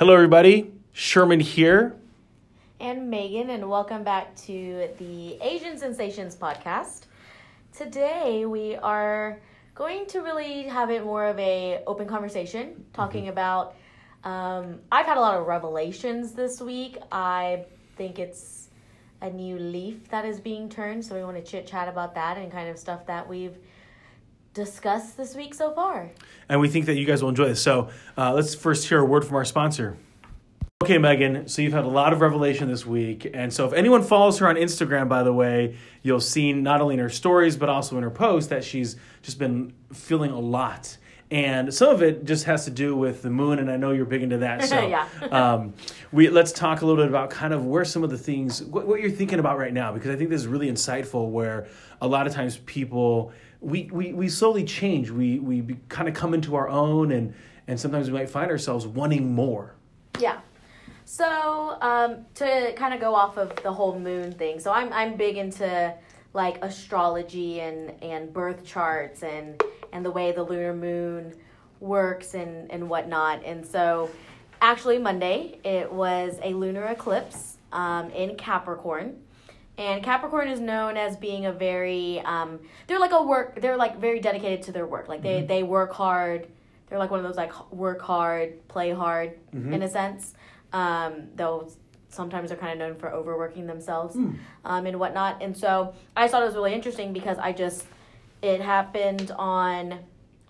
Hello, everybody. Sherman here. And Megan, and welcome back to the Asian Sensations podcast. Today we are going to really have it more of a open conversation, talking about. Um, I've had a lot of revelations this week. I think it's a new leaf that is being turned, so we want to chit chat about that and kind of stuff that we've discussed this week so far. And we think that you guys will enjoy this. So uh, let's first hear a word from our sponsor. Okay, Megan, so you've had a lot of revelation this week. And so if anyone follows her on Instagram, by the way, you'll see not only in her stories, but also in her posts that she's just been feeling a lot. And some of it just has to do with the moon, and I know you're big into that. So, Yeah. um, we let's talk a little bit about kind of where some of the things, what, what you're thinking about right now, because I think this is really insightful. Where a lot of times people, we we, we slowly change. We we kind of come into our own, and and sometimes we might find ourselves wanting more. Yeah. So um, to kind of go off of the whole moon thing, so I'm I'm big into like astrology and and birth charts and and the way the lunar moon works and and whatnot. And so, actually, Monday it was a lunar eclipse um, in Capricorn. And Capricorn is known as being a very um, they're like a work they're like very dedicated to their work. Like they they work hard. They're like one of those like work hard, play hard in a sense. Um, though sometimes they're kind of known for overworking themselves um, and whatnot. And so I thought it was really interesting because I just it happened on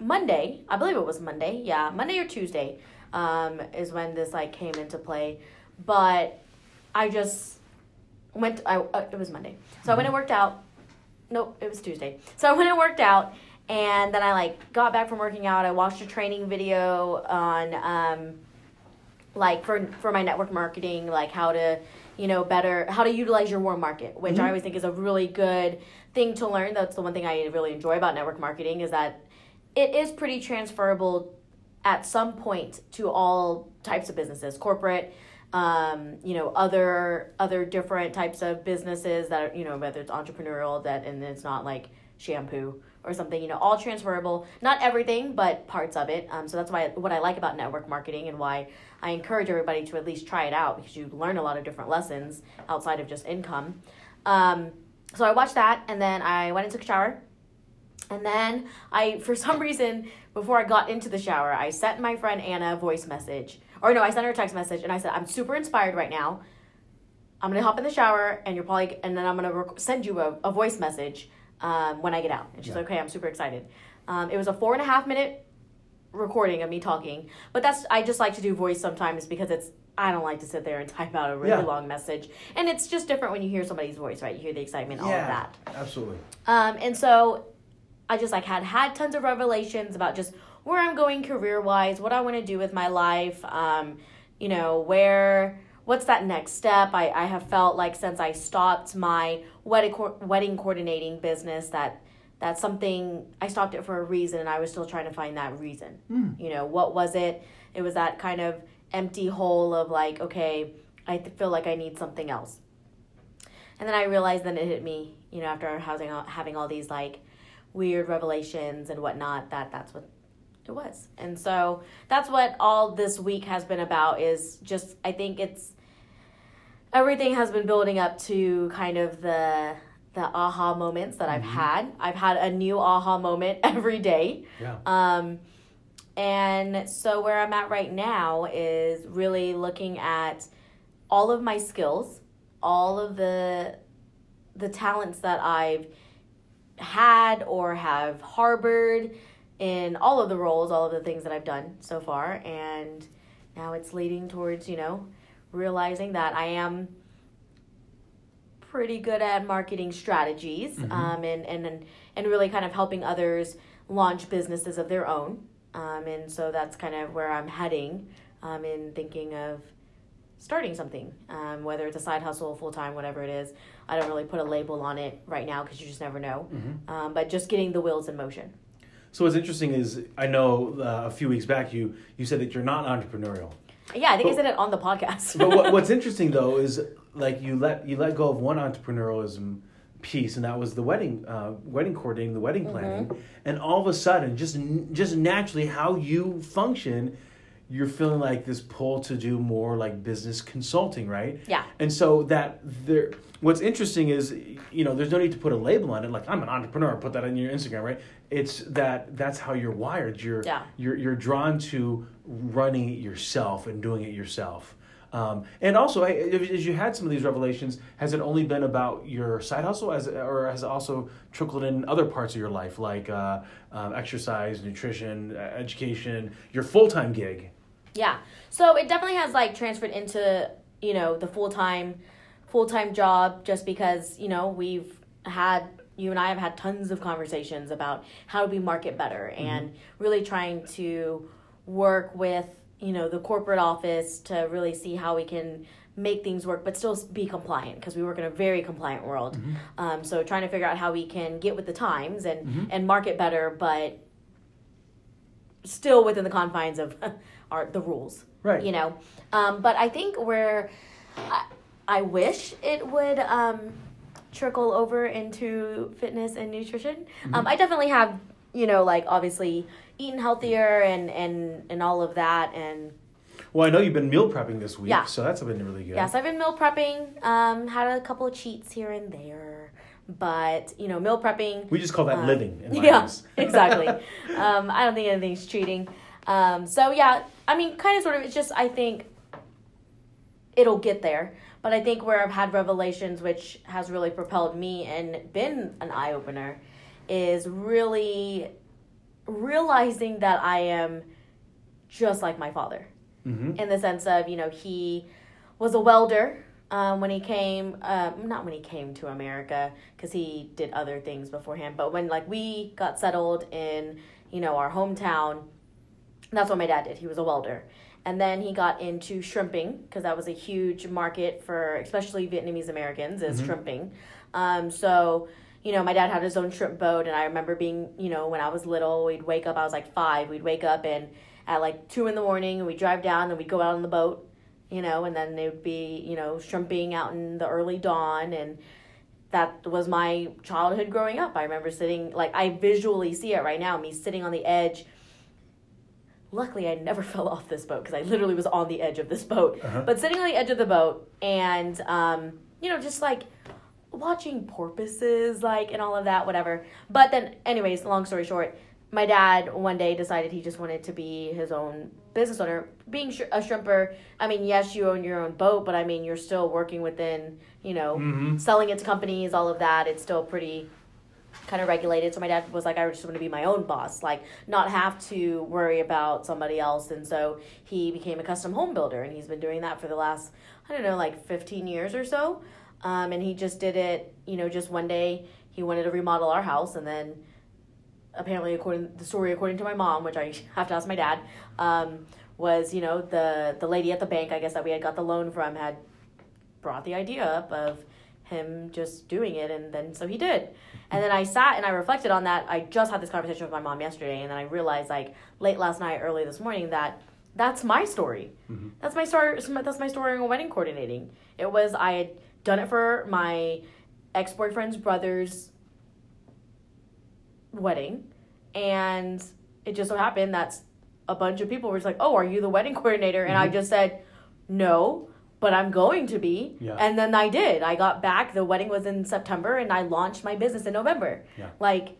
Monday. I believe it was Monday. Yeah, Monday or Tuesday um, is when this like came into play. But I just went. I uh, it was Monday, so I went and worked out. Nope, it was Tuesday. So I went and worked out, and then I like got back from working out. I watched a training video on um, like for for my network marketing, like how to you know better how to utilize your warm market, which I always think is a really good thing to learn. That's the one thing I really enjoy about network marketing is that it is pretty transferable at some point to all types of businesses, corporate, um, you know, other other different types of businesses that are, you know, whether it's entrepreneurial that and it's not like shampoo or something, you know, all transferable. Not everything, but parts of it. Um, so that's why what I like about network marketing and why I encourage everybody to at least try it out because you learn a lot of different lessons outside of just income. Um, so I watched that and then I went and took a shower. And then I, for some reason, before I got into the shower, I sent my friend Anna a voice message. Or no, I sent her a text message and I said, I'm super inspired right now. I'm gonna hop in the shower and you're probably, and then I'm gonna rec- send you a, a voice message um, when I get out. And she's Yeah. like, okay, I'm super excited. Um, it was a four and a half minute recording of me talking, but that's, I just like to do voice sometimes because it's, I don't like to sit there and type out a really Yeah. long message. And it's just different when you hear somebody's voice, right? You hear the excitement, all of that. absolutely. Um, and so I just like had had tons of revelations about just where I'm going career wise, what I want to do with my life, um, you know, where what's that next step. I, I have felt like since I stopped my wedding co- wedding coordinating business that that's something I stopped it for a reason and I was still trying to find that reason. You know, what was it? It was that kind of empty hole of like, okay, I feel like I need something else. And then I realized then it hit me, you know, after having having all these like weird revelations and whatnot, that that's what it was. And so that's what all this week has been about is just I think it's everything has been building up to kind of the the aha moments that I've had. I've had a new aha moment every day. Yeah. Um, and so where I'm at right now is really looking at all of my skills, all of the the talents that I've had or have harbored in all of the roles, all of the things that I've done so far, and now it's leading towards you know realizing that I am pretty good at marketing strategies um, and, and and really kind of helping others launch businesses of their own um, and so that's kind of where i'm heading um, in thinking of starting something um, whether it's a side hustle full-time whatever it is. I don't really put a label on it right now because you just never know. Um, but just getting the wheels in motion So what's interesting is I know uh, a few weeks back you you said that you're not entrepreneurial. yeah i think i said it on the podcast. But what, what's interesting though is like you let you let go of one entrepreneurialism piece, and that was the wedding uh, wedding coordinating, the wedding planning, and all of a sudden, just just naturally how you function, you're feeling like this pull to do more like business consulting, right? Yeah. And so that there, what's interesting is, you know, there's no need to put a label on it. Like I'm an entrepreneur, put that on your Instagram, right? It's that that's how you're wired. You're Yeah. you're you're drawn to running it yourself and doing it yourself. Um, and also, I- as you had some of these revelations, has it only been about your side hustle, as or has it also trickled in other parts of your life, like uh, um, exercise, nutrition, education, your full time gig? Yeah. So it definitely has like transferred into, you know, the full time full time job just because, you know, we've had you and I have had tons of conversations about how do we market better mm-hmm. and really trying to work with, you know, the corporate office to really see how we can make things work but still be compliant because we work in a very compliant world. Mm-hmm. Um, so trying to figure out how we can get with the times and mm-hmm. and market better but still within the confines of our the rules Right. you know um, but i think where I, I wish it would um, trickle over into fitness and nutrition um, i definitely have you know like obviously eaten healthier and and and all of that and Well, I know you've been meal prepping this week, Yeah. so that's been really good. yes i've been meal prepping um, had a couple of cheats here and there but you know meal prepping We just call that Uh, living yeah, exactly. Um, I don't think anything's cheating. Um, so yeah, I mean, kind of, sort of. It's just I think it'll get there. But I think where I've had revelations, which has really propelled me and been an eye opener, is really realizing that I am just like my father hmm in the sense of you know he was a welder um, when he came um, not when he came to america because he did other things beforehand but when like we got settled in you know our hometown that's what my dad did. He was a welder. And then he got into shrimping because that was a huge market for especially vietnamese americans is shrimping. Um, so you know my dad had his own shrimp boat and i remember being you know when i was little we'd wake up i was like five. We'd wake up and at like two in the morning and we'd drive down and we'd go out on the boat you know and then it would be you know shrimping out in the early dawn and that was my childhood growing up. I remember sitting like i visually see it right now me sitting on the edge luckily i never fell off this boat because i literally was on the edge of this boat. Uh-huh. but sitting on the edge of the boat and um, you know just like watching porpoises like and all of that whatever. But then anyways long story short my dad one day decided he just wanted to be his own business owner. Being sh- a shrimper i mean yes you own your own boat but i mean you're still working within you know hmm selling it to companies all of that. It's still pretty kind of regulated. So my dad was like i just want to be my own boss like not have to worry about somebody else. And so he became a custom home builder and he's been doing that for the last i don't know like 15 years or so. Um, and he just did it you know just one day he wanted to remodel our house and then apparently according the story according to my mom which i have to ask my dad um, was you know the the lady at the bank i guess that we had got the loan from had brought the idea up of him just doing it and then so he did and then i sat and i reflected on that. I just had this conversation with my mom yesterday and then i realized like late last night early this morning that that's my story. Mhm. that's my story that's my story in wedding coordinating. It was i had done it for my ex-boyfriend's brother's wedding and it just so happened that a bunch of people were just like oh are you the wedding coordinator? And i Mhm. just said no but i'm going to be Yeah. and then i did i got back the wedding was in september and i launched my business in november Yeah. like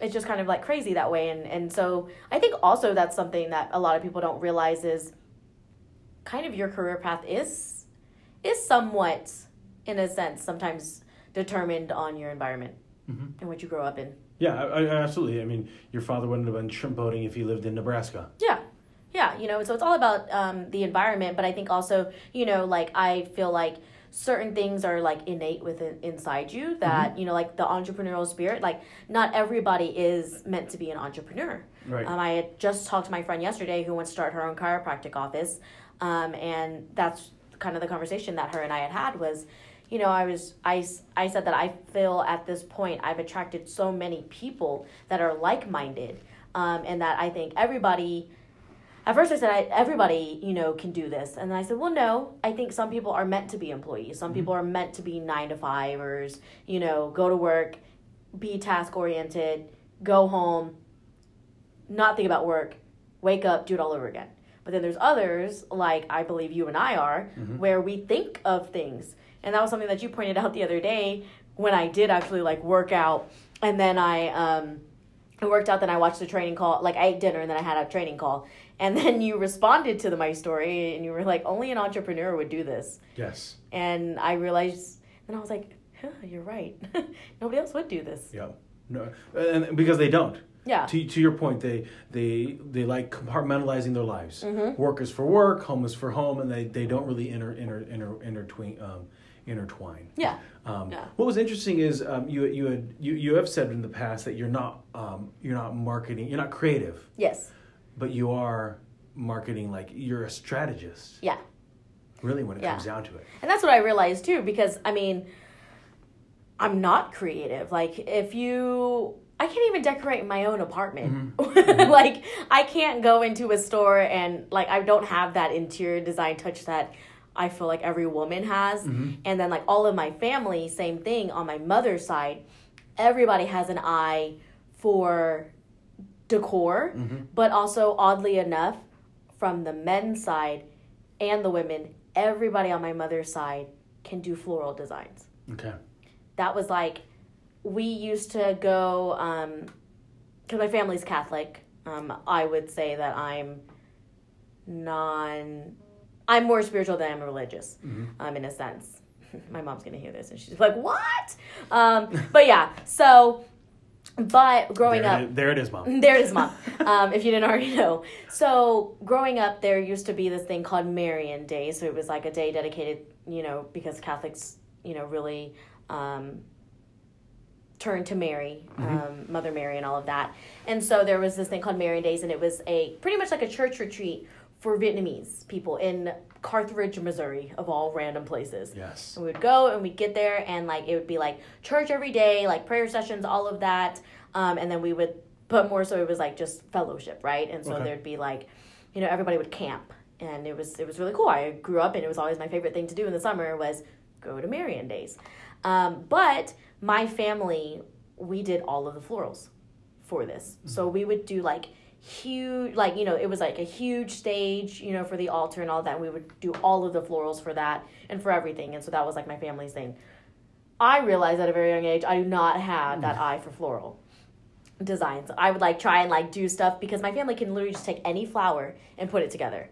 it's just kind of like crazy that way and and so i think also that's something that a lot of people don't realize is kind of your career path is is somewhat in a sense sometimes determined on your environment Mhm. and what you grow up in Yeah, I, I, absolutely. I mean, your father wouldn't have been shrimp boating if he lived in Nebraska. Yeah. Yeah, you know, so it's all about um, the environment, but I think also, you know, like I feel like certain things are like innate within inside you that, you know, like the entrepreneurial spirit, like not everybody is meant to be an entrepreneur. Right. Um, I had just talked to my friend yesterday who wants to start her own chiropractic office, um, and that's kind of the conversation that her and I had had was, you know, I was I, I said that I feel at this point I've attracted so many people that are like minded, um, and that I think everybody. At first, I said I, everybody, you know, can do this, and then I said, well, no. I think some people are meant to be employees. Some people are meant to be nine to fivers. You know, go to work, be task oriented, go home, not think about work, wake up, do it all over again. But then there's others, like I believe you and I are, where we think of things. And that was something that you pointed out the other day when I did actually like work out and then I um I worked out, then I watched the training call, like I ate dinner and then I had a training call. And then you responded to the, my story and you were like, only an entrepreneur would do this. Yes. And I realized, and I was like, huh, you're right. Nobody else would do this. Yeah. No, and because they don't. Yeah. To, to your point, they they they like compartmentalizing their lives. Mm-hmm. Work is for work, home is for home, and they, they don't really inter, inter, inter, intertwine um, intertwine. Yeah. Um, Yeah. What was interesting is um, you you had you, you have said in the past that you're not um, you're not marketing you're not creative, Yes. But you are marketing like you're a strategist. Yeah. Really, when it Yeah. comes down to it. And that's what I realized too, because I mean, I'm not creative. Like, if you, I can't even decorate my own apartment. Mm-hmm. Mm-hmm. like, I can't go into a store and, like, I don't have that interior design touch that I feel like every woman has. Mm-hmm. And then, like, all of my family, same thing on my mother's side, everybody has an eye for decor, but also, oddly enough, from the men's side and the women, everybody on my mother's side can do floral designs. Okay. That was like, we used to go, um, because my family's Catholic. Um, I would say that I'm non, I'm more spiritual than I'm religious, um, in a sense. my mom's gonna hear this and she's like, "What?" Um, but yeah, so, but growing there up, is, there it is, mom. there it is, mom. Um, if you didn't already know. So, growing up, there used to be this thing called Marian Day. So, it was like a day dedicated, you know, because Catholics, you know, really um, turned to Mary, um, Mother Mary, and all of that. And so, there was this thing called Marian Days, and it was a pretty much like a church retreat for Vietnamese people in Carthage, Missouri, of all random places. Yes. And we would go and we'd get there and like it would be like church every day, like prayer sessions, all of that. Um, and then we would, but more so it was like just fellowship, right? And so Okay. there'd be like, you know, everybody would camp, and it was it was really cool. I grew up and it was always my favorite thing to do in the summer was go to Marian days. Um, but my family, we did all of the florals for this. So we would do like huge like you know it was like a huge stage you know for the altar and all that. And we would do all of the florals for that and for everything. And so that was like my family's thing. I realized at a very young age i do not have that mm. eye for floral designs. I would like try and like do stuff because my family can literally just take any flower and put it together.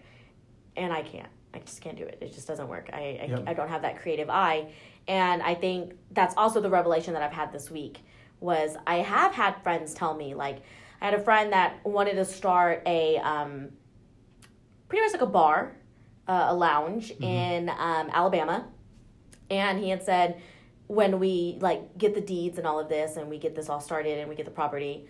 And i can't. I just can't do it. It just doesn't work. I I, Yep. I don't have that creative eye. And i think that's also the revelation that i've had this week was i have had friends tell me like i had a friend that wanted to start a um, pretty much like a bar uh, a lounge in um, alabama. And he had said when we like get the deeds and all of this and we get this all started and we get the property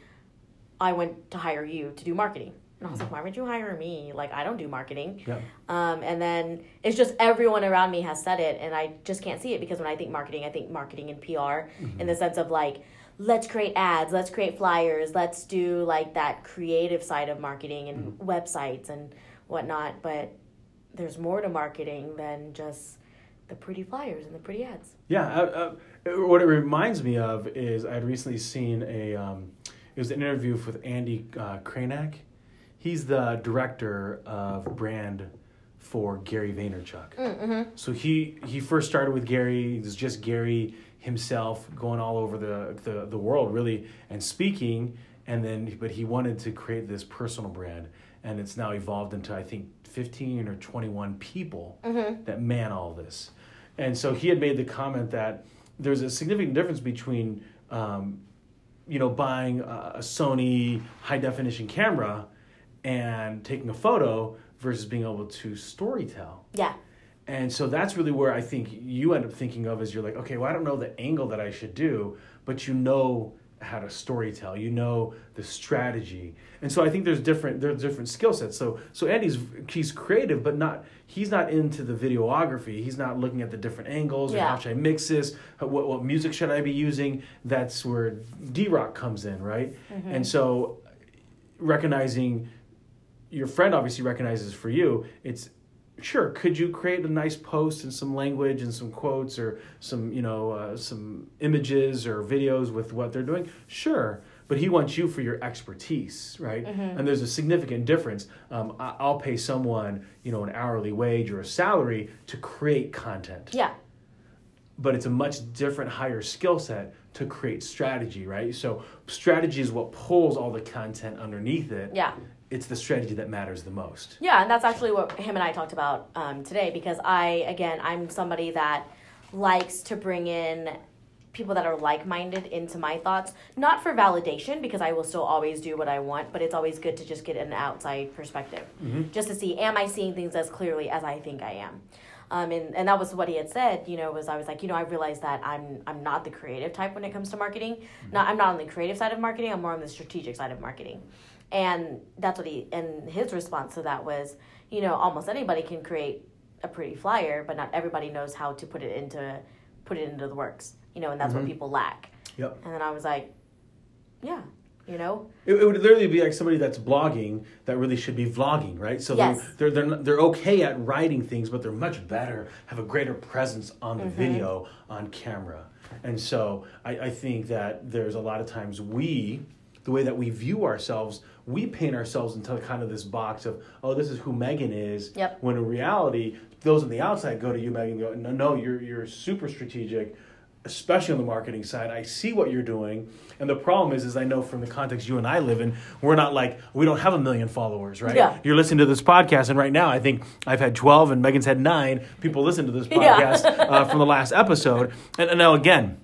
i went to hire you to do marketing. And i was like why would you hire me? Like i don't do marketing. Yeah. um, and then it's just everyone around me has said it and i just can't see it because when i think marketing i think marketing and pr in the sense of like let's create ads let's create flyers let's do like that creative side of marketing and websites and whatnot but there's more to marketing than just the pretty flyers and the pretty ads Yeah, uh, uh, what it reminds me of is I had recently seen a um, it was an interview with Andy uh, Krainak. He's the director of brand for Gary Vaynerchuk. mm-hmm. So he he first started with Gary. It was just Gary himself going all over the, the the world really and speaking. And then, but he wanted to create this personal brand, and it's now evolved into I think fifteen or twenty one people that man all this. And so he had made the comment that there's a significant difference between, um, you know, buying a, a Sony high definition camera and taking a photo versus being able to storytell. yeah And so that's really where I think you end up thinking of as you're like, okay, well, I don't know the angle that I should do, but you know how to storytell, you know the strategy. And so I think there's different there's different skill sets. So so Andy's he's creative, but not he's not into the videography. He's not looking at the different angles or how should I mix this, what what music should I be using? That's where D Rock comes in, right? Mm-hmm. And so recognizing your friend obviously recognizes for you it's sure could you create a nice post and some language and some quotes or some you know uh, some images or videos with what they're doing sure but he wants you for your expertise, right? Mm-hmm. And there's a significant difference. Um, I'll pay someone, you know, an hourly wage or a salary to create content Yeah. but it's a much different higher skill set to create strategy right so strategy is what pulls all the content underneath it Yeah. It's the strategy that matters the most Yeah, and that's actually what him and I talked about um, today because I, again, I'm somebody that likes to bring in people that are like minded into my thoughts, not for validation because I will still always do what I want, but it's always good to just get an outside perspective just to see, am I seeing things as clearly as I think I am? Um, and, and that was what he had said, you know, was I was like, you know, I realized that I'm I'm not the creative type when it comes to marketing. Not I'm not on the creative side of marketing, I'm more on the strategic side of marketing. And that's what he and his response to that was, you know, almost anybody can create a pretty flyer, but not everybody knows how to put it into put it into the works. You know, and that's what mm-hmm. people lack. yep And then I was like, yeah, you know, it, it would literally be like somebody that's blogging that really should be vlogging right so Yes. they're, they're, they're, they're okay at writing things but they're much better have a greater presence on the mm-hmm. video on camera and so I, I think that there's a lot of times we the way that we view ourselves we paint ourselves into kind of this box of oh this is who megan is Yep. when in reality those on the outside go to you megan and go no no you're, you're super strategic especially on the marketing side i see what you're doing and the problem is is i know from the context you and i live in we're not like we don't have a million followers right Yeah. you're listening to this podcast and right now i think i've had 12 and megan's had 9 people listen to this Yeah. podcast uh, from the last episode and, and now again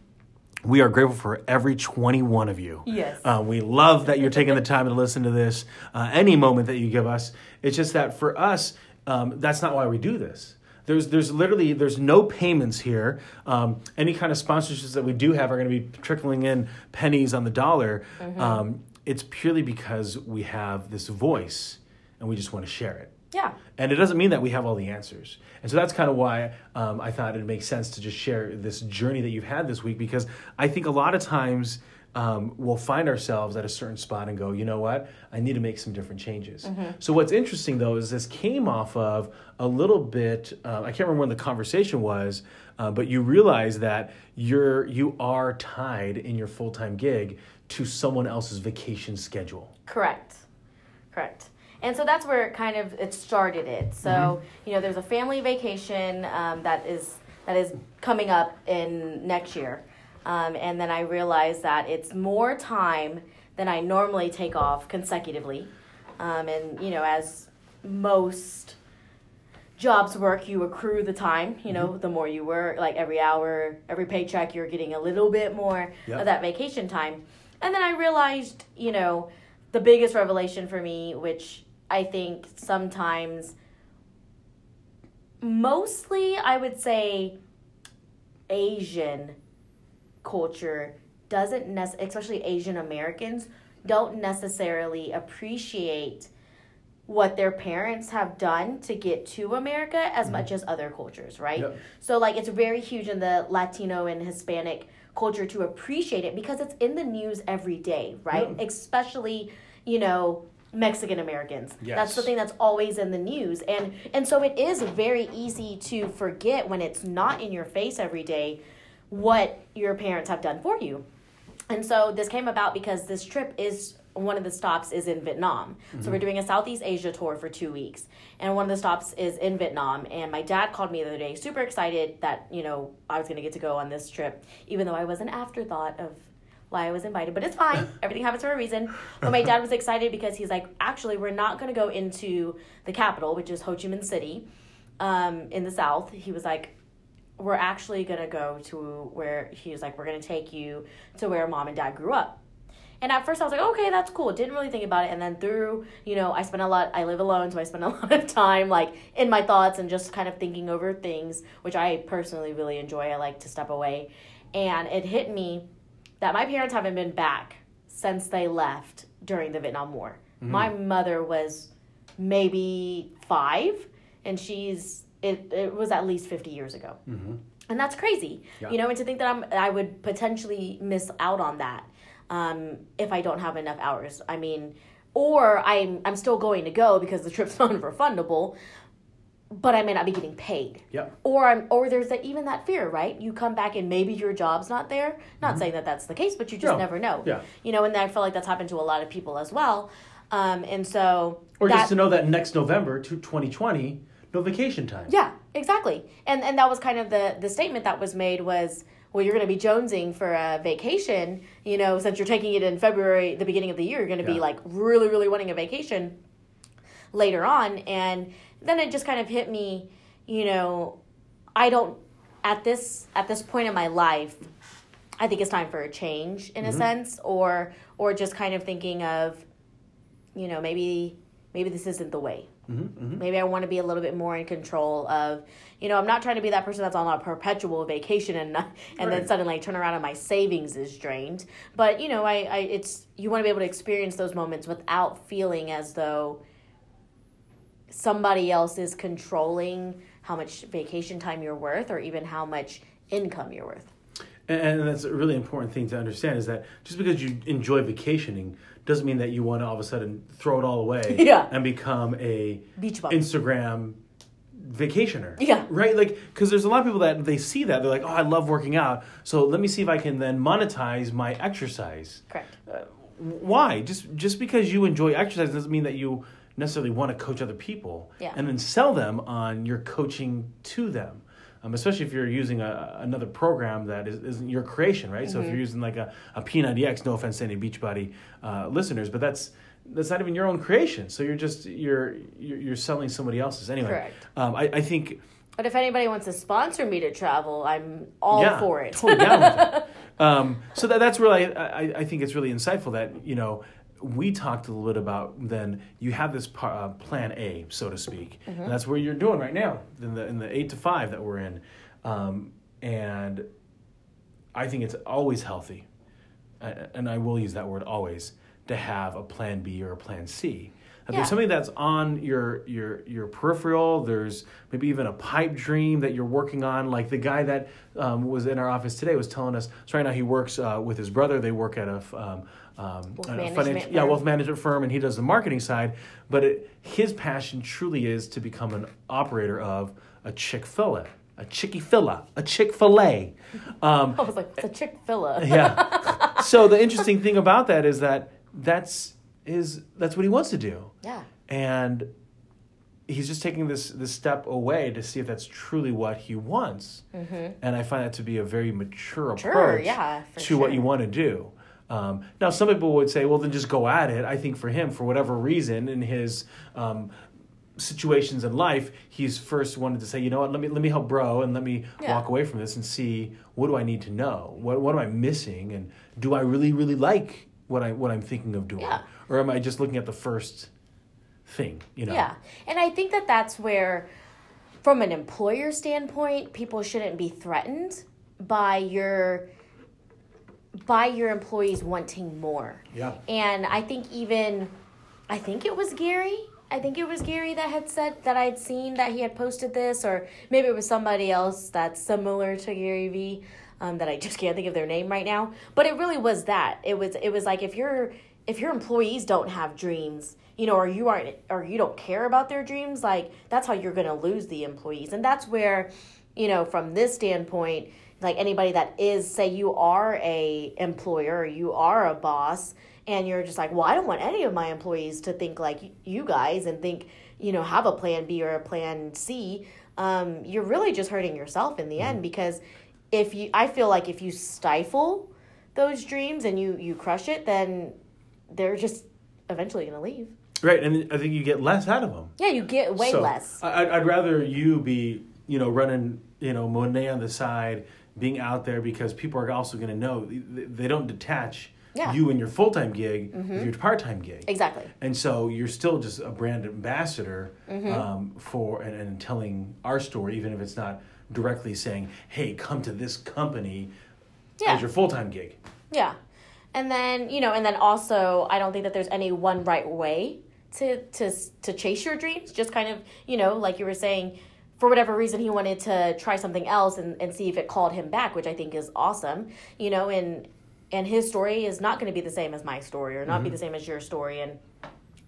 we are grateful for every 21 of you. Yes. Uh, we love that you're taking the time to listen to this. Uh, any moment that you give us, it's just that for us, um, that's not why we do this. There's, there's literally there's no payments here. Um, any kind of sponsorships that we do have are going to be trickling in pennies on the dollar. Um, it's purely because we have this voice and we just want to share it. Yeah, And it doesn't mean that we have all the answers. And so that's kind of why um, I thought it makes sense to just share this journey that you've had this week because I think a lot of times um, we'll find ourselves at a certain spot and go, you know what, I need to make some different changes. So what's interesting though is this came off of a little bit. Uh, I can't remember when the conversation was, uh, but you realize that you're you are tied in your full time gig to someone else's vacation schedule. correct, correct. And so that's where it kind of it started it. So you know, there's a family vacation um, that is that is coming up in next year, um, and then I realized that it's more time than I normally take off consecutively, um, and you know, as most jobs work, you accrue the time. You know, the more you work, like every hour, every paycheck, you're getting a little bit more Yep. of that vacation time. And then I realized, you know, the biggest revelation for me, which I think sometimes, mostly I would say, Asian culture doesn't nec- especially Asian Americans don't necessarily appreciate what their parents have done to get to America as mm-hmm. much as other cultures, right? Yep. So like it's very huge in the Latino and Hispanic culture to appreciate it because it's in the news every day, right? Yeah. Especially, you know, Mexican Americans. That's the thing that's always in the news. And and so it is very easy to forget when it's not in your face every day what your parents have done for you. And so this came about because this trip is one of the stops is in Vietnam. So we're mm-hmm. doing a Southeast Asia tour for two weeks. And one of the stops is in Vietnam. And my dad called me the other day, super excited that, you know, I was gonna get to go on this trip, even though I was an afterthought of why I was invited. But it's fine. Everything happens for a reason. But my dad was excited because he's like, actually, we're not gonna go into the capital, which is Ho Chi Minh City, um, in the south. He was like, we're actually gonna go to where he was like, we're gonna take you to where mom and dad grew up. And at first I was like, okay, that's cool. Didn't really think about it. And then through, you know, I spent a lot, I live alone, so I spend a lot of time like in my thoughts and just kind of thinking over things, which I personally really enjoy. I like to step away. And it hit me that my parents haven't been back since they left during the Vietnam War. My mother was maybe five, and she's, it, it was at least 50 years ago. And that's crazy. Yeah. you know and to think that i'm i would potentially miss out on that um, if i don't have enough hours. I mean or i'm i'm still going to go because the trip's non-refundable but I may not be getting paid. Yep. Or I'm, or there's that, even that fear, right? You come back and maybe your job's not there. Not saying that that's the case, but you just No. never know. Yeah. You know, and I feel like that's happened to a lot of people as well. Um, and so Or that, just to know that next November to 2020, no vacation time. yeah, exactly. And and that was kind of the the statement that was made was, well, you're going to be jonesing for a vacation. You know, since you're taking it in February, the beginning of the year, you're going to be like really, really wanting a vacation later on. And then it just kind of hit me, you know, I don't at this at this point in my life. I think it's time for a change in a mm-hmm. sense, or or just kind of thinking of, you know, maybe maybe this isn't the way. Mm-hmm, mm-hmm. Maybe I want to be a little bit more in control of, you know, I'm not trying to be that person that's on a perpetual vacation and and then suddenly I turn around and my savings is drained. But you know, I, I it's you want to be able to experience those moments without feeling as though somebody else is controlling how much vacation time you're worth or even how much income you're worth. And, and that's a really important thing to understand is that just because you enjoy vacationing doesn't mean that you want to all of a sudden throw it all away Yeah. and become a Beach bum. Instagram vacationer. Yeah. Right? Like, because there's a lot of people that they see that. They're like, oh, I love working out. So let me see if I can then monetize my exercise. Correct. Uh, why? Just just because you enjoy exercise doesn't mean that you necessarily want to coach other people Yeah. and then sell them on your coaching to them. Um, especially if you're using a, another program that is, isn't your creation, right? So if you're using like a, a P90X, no offense to any Beachbody uh, listeners, but that's that's not even your own creation. So you're just you're you're, you're selling somebody else's anyway. Correct. Um, I, I think But if anybody wants to sponsor me to travel, I'm all yeah, for it. Totally down with it. Um, so that, that's really, I, I, I think it's really insightful that, you know, we talked a little bit about then you have this par, uh, plan A, so to speak. Mm-hmm. And that's where you're doing right now in the, in the eight to five that we're in. Um, and I think it's always healthy, and I will use that word always, to have a plan B or a plan C. Yeah. there's something that's on your your your peripheral, there's maybe even a pipe dream that you're working on. Like the guy that um, was in our office today was telling us. So right now he works uh, with his brother. They work at a um, um, Wealth a management yeah wealth management firm, and he does the marketing side. But it, his passion truly is to become an operator of a Chick Fil A, a Chicky Fil a Chick Fil A. Um, I was like, it's a Chick fil A. yeah. so the interesting thing about that is that that's his that's what he wants to do. Yeah. And he's just taking this this step away to see if that's truly what he wants. And I find that to be a very mature approach yeah, for to what you want to do. Um, now, some people would say, well, then just go at it. I think for him, for whatever reason, in his um, situations in life, he's first wanted to say, you know what, let me let me help bro and let me Yeah. walk away from this and see what do I need to know? What what am I missing? And do I really, really like what I what I'm thinking of doing? Yeah. Or am I just looking at the first thing, you know? Yeah. And I think that that's where, from an employer standpoint, people shouldn't be threatened by your by your employees wanting more. Yeah. And I think even I think it was Gary. I think it was Gary that had said that I'd seen that he had posted this, or maybe it was somebody else that's similar to Gary Vee, um, that I just can't think of their name right now. But it really was that. It was it was like if your if your employees don't have dreams, you know, or you aren't or you don't care about their dreams, like that's how you're gonna lose the employees. And that's where, you know, from this standpoint, like anybody that is say you are a employer or you are a boss and you're just like well i don't want any of my employees to think like you guys and think you know have a plan b or a plan c um, you're really just hurting yourself in the end because if you i feel like if you stifle those dreams and you you crush it then they're just eventually gonna leave Right, and I think you get less out of them. yeah you get way So, less I, I'd- rather you be, you know, running, you know, Monat on the side, being out there because people are also going to know they, don't detach Yeah. Mm-hmm. you and your full time gig with your part time gig. exactly And so you're still just a brand ambassador Mm-hmm. um, for and, and telling our story, even if it's not directly saying, "Hey, come to this company Yeah. as your full time gig." Yeah. And then, you know, and then also I don't think that there's any one right way to to to chase your dreams. Just kind of, you know, like you were saying, for whatever reason he wanted to try something else and, and see if it called him back, which I think is awesome. You know, and and his story is not going to be the same as my story or not be mm-hmm. the same as your story and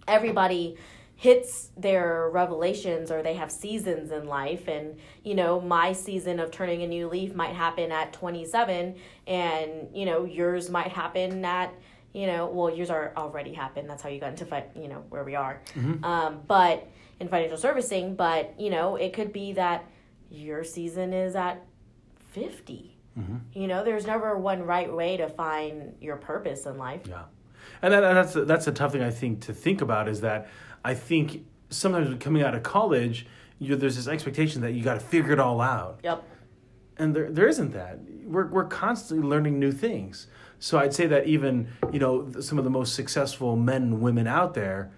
everybody hits their revelations or they have seasons in life. And you know my season of turning a new leaf might happen at 27 and you know yours might happen at you know well yours are already happened. That's how you got into fi- you know where we are. Um, but in financial servicing but you know it could be that your season is at 50 you know there's never one right way to find your purpose in life. Yeah, and that, that's that's a tough thing I think to think about is that I think sometimes when coming out of college, you there's this expectation that you got to figure it all out, yep and there there isn't that. We're we're constantly learning new things. So I'd say that even you know some of the most successful men and women out there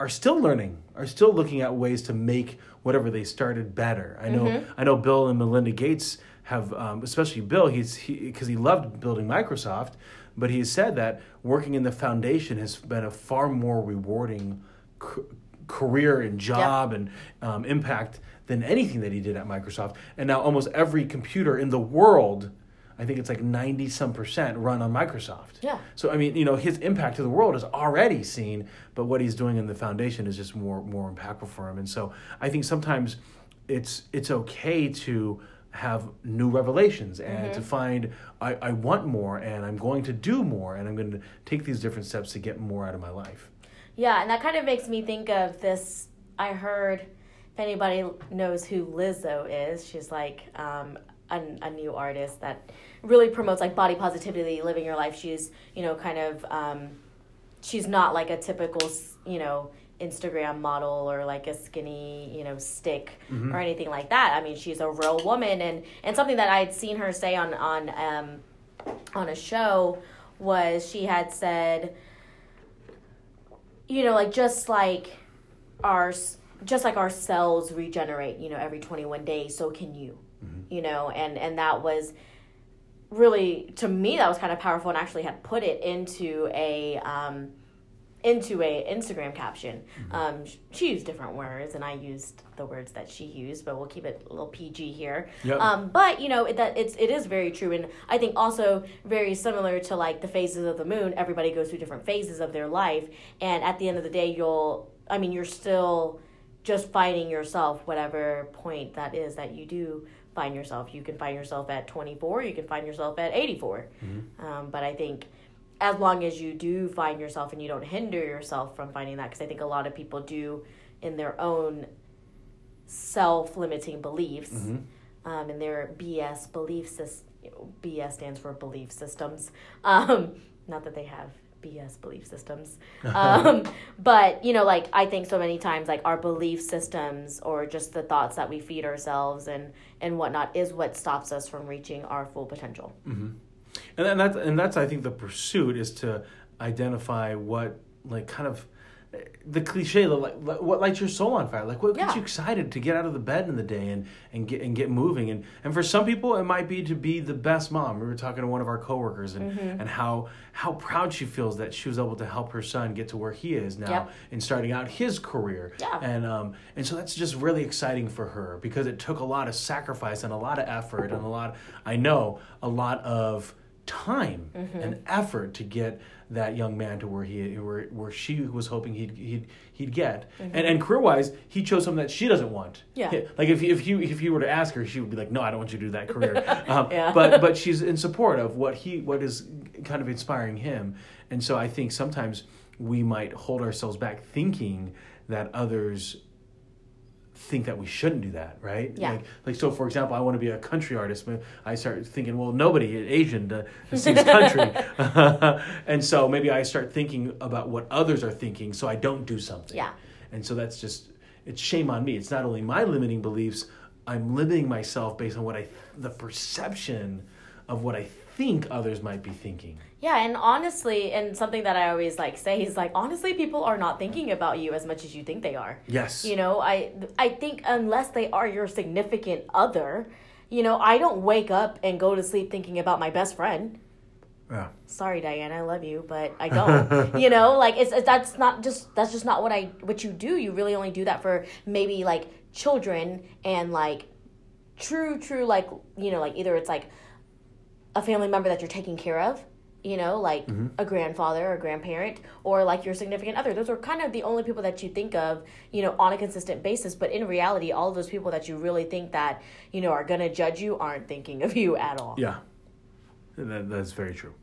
are still learning, are still looking at ways to make whatever they started better. I know I know Bill and Melinda Gates have, um, especially Bill, he's he because he loved building Microsoft, but he said that working in the foundation has been a far more rewarding c- career and job and um, impact than anything that he did at Microsoft. And now almost every computer in the world. I think it's like 90 some percent run on Microsoft. Yeah. So I mean, you know, his impact to the world is already seen, but what he's doing in the foundation is just more more impactful for him. And so I think sometimes it's it's okay to have new revelations and to find I, I want more and I'm going to do more and I'm going to take these different steps to get more out of my life. Yeah, and that kind of makes me think of this. I heard, if anybody knows who Lizzo is, she's like um, a, a new artist that really promotes like body positivity, living your life. She's, you know, kind of, um, she's not like a typical, you know, Instagram model or like a skinny, you know, stick or anything like that. I mean, she's a real woman, and and something that I had seen her say on on um, on a show was she had said you know like just like our just like our cells regenerate you know every 21 days so can you you know? And and that was really to me that was kind of powerful and actually had put it into a um into a instagram caption. Um she used different words and i used the words that she used but we'll keep it a little pg here. Yep. um but you know it, that it's it is very true and i think also very similar to like the phases of the moon everybody goes through different phases of their life and at the end of the day you'll i mean you're still just finding yourself whatever point that is that you do find yourself. You can find yourself at 24 you can find yourself at 84 um, but i think as long as you do find yourself and you don't hinder yourself from finding that because i think a lot of people do in their own self-limiting beliefs um, and their bs belief system bs stands for belief systems. Um, not that they have bs belief systems. Um, but you know like i think so many times like our belief systems or just the thoughts that we feed ourselves and and whatnot is what stops us from reaching our full potential And that's and that's I think the pursuit is to identify what like kind of the cliche the, like what lights your soul on fire like what gets Yeah. you excited to get out of the bed in the day and and get and get moving and and for some people it might be to be the best mom we were talking to one of our coworkers and Mm-hmm. and how how proud she feels that she was able to help her son get to where he is now Yep. in starting out his career Yeah. and um and so that's just really exciting for her because it took a lot of sacrifice and a lot of effort and a lot I know a lot of time Mm-hmm. and effort to get that young man to where he where where she was hoping he'd he'd he'd get and and career wise he chose something that she doesn't want Mm-hmm. Yeah. like if you if you if you were to ask her she would be like no I don't want you to do that career um, Yeah. but but she's in support of what he what is kind of inspiring him and so I think sometimes we might hold ourselves back thinking that others think that we shouldn't do that, right? Yeah. Like, like so, for example, I want to be a country artist, but I start thinking, well, nobody Asian uh, sings country, and so maybe I start thinking about what others are thinking, so I don't do something. Yeah. And so that's just it's shame on me. It's not only my limiting beliefs; I'm limiting myself based on what I the perception of what I think others might be thinking. Yeah, and honestly, and something that I always like say is like honestly, people are not thinking about you as much as you think they are. Yes. You know, I I think unless they are your significant other, you know, I don't wake up and go to sleep thinking about my best friend. Yeah. Sorry, Diane, I love you, but I don't. you know, like it's, it's that's not just that's just not what I what you do. You really only do that for maybe like children and like true true like you know like either it's like a family member that you're taking care of you know, like a grandfather or grandparent or like your significant other. Those are kind of the only people that you think of, you know, on a consistent basis. But in reality, all those people that you really think that, you know, are going to judge you aren't thinking of you at all. Yeah, that, that's very true.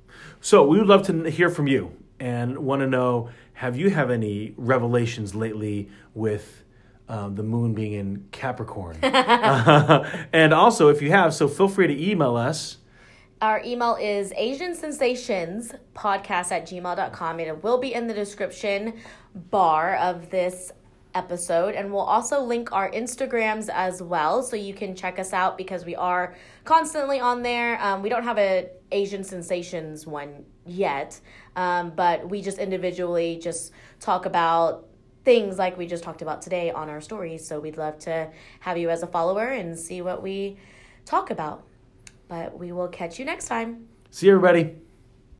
So we would love to hear from you and want to know: Have you have any revelations lately with um, the moon being in Capricorn? and also, if you have, so feel free to email us. Our email is Asian Sensations podcast at gmail.com. It will be in the description bar of this episode. And we'll also link our Instagrams as well. So you can check us out because we are constantly on there. Um, we don't have a Asian Sensations one yet, um, but we just individually just talk about things like we just talked about today on our stories. So we'd love to have you as a follower and see what we talk about. But we will catch you next time. See you, everybody.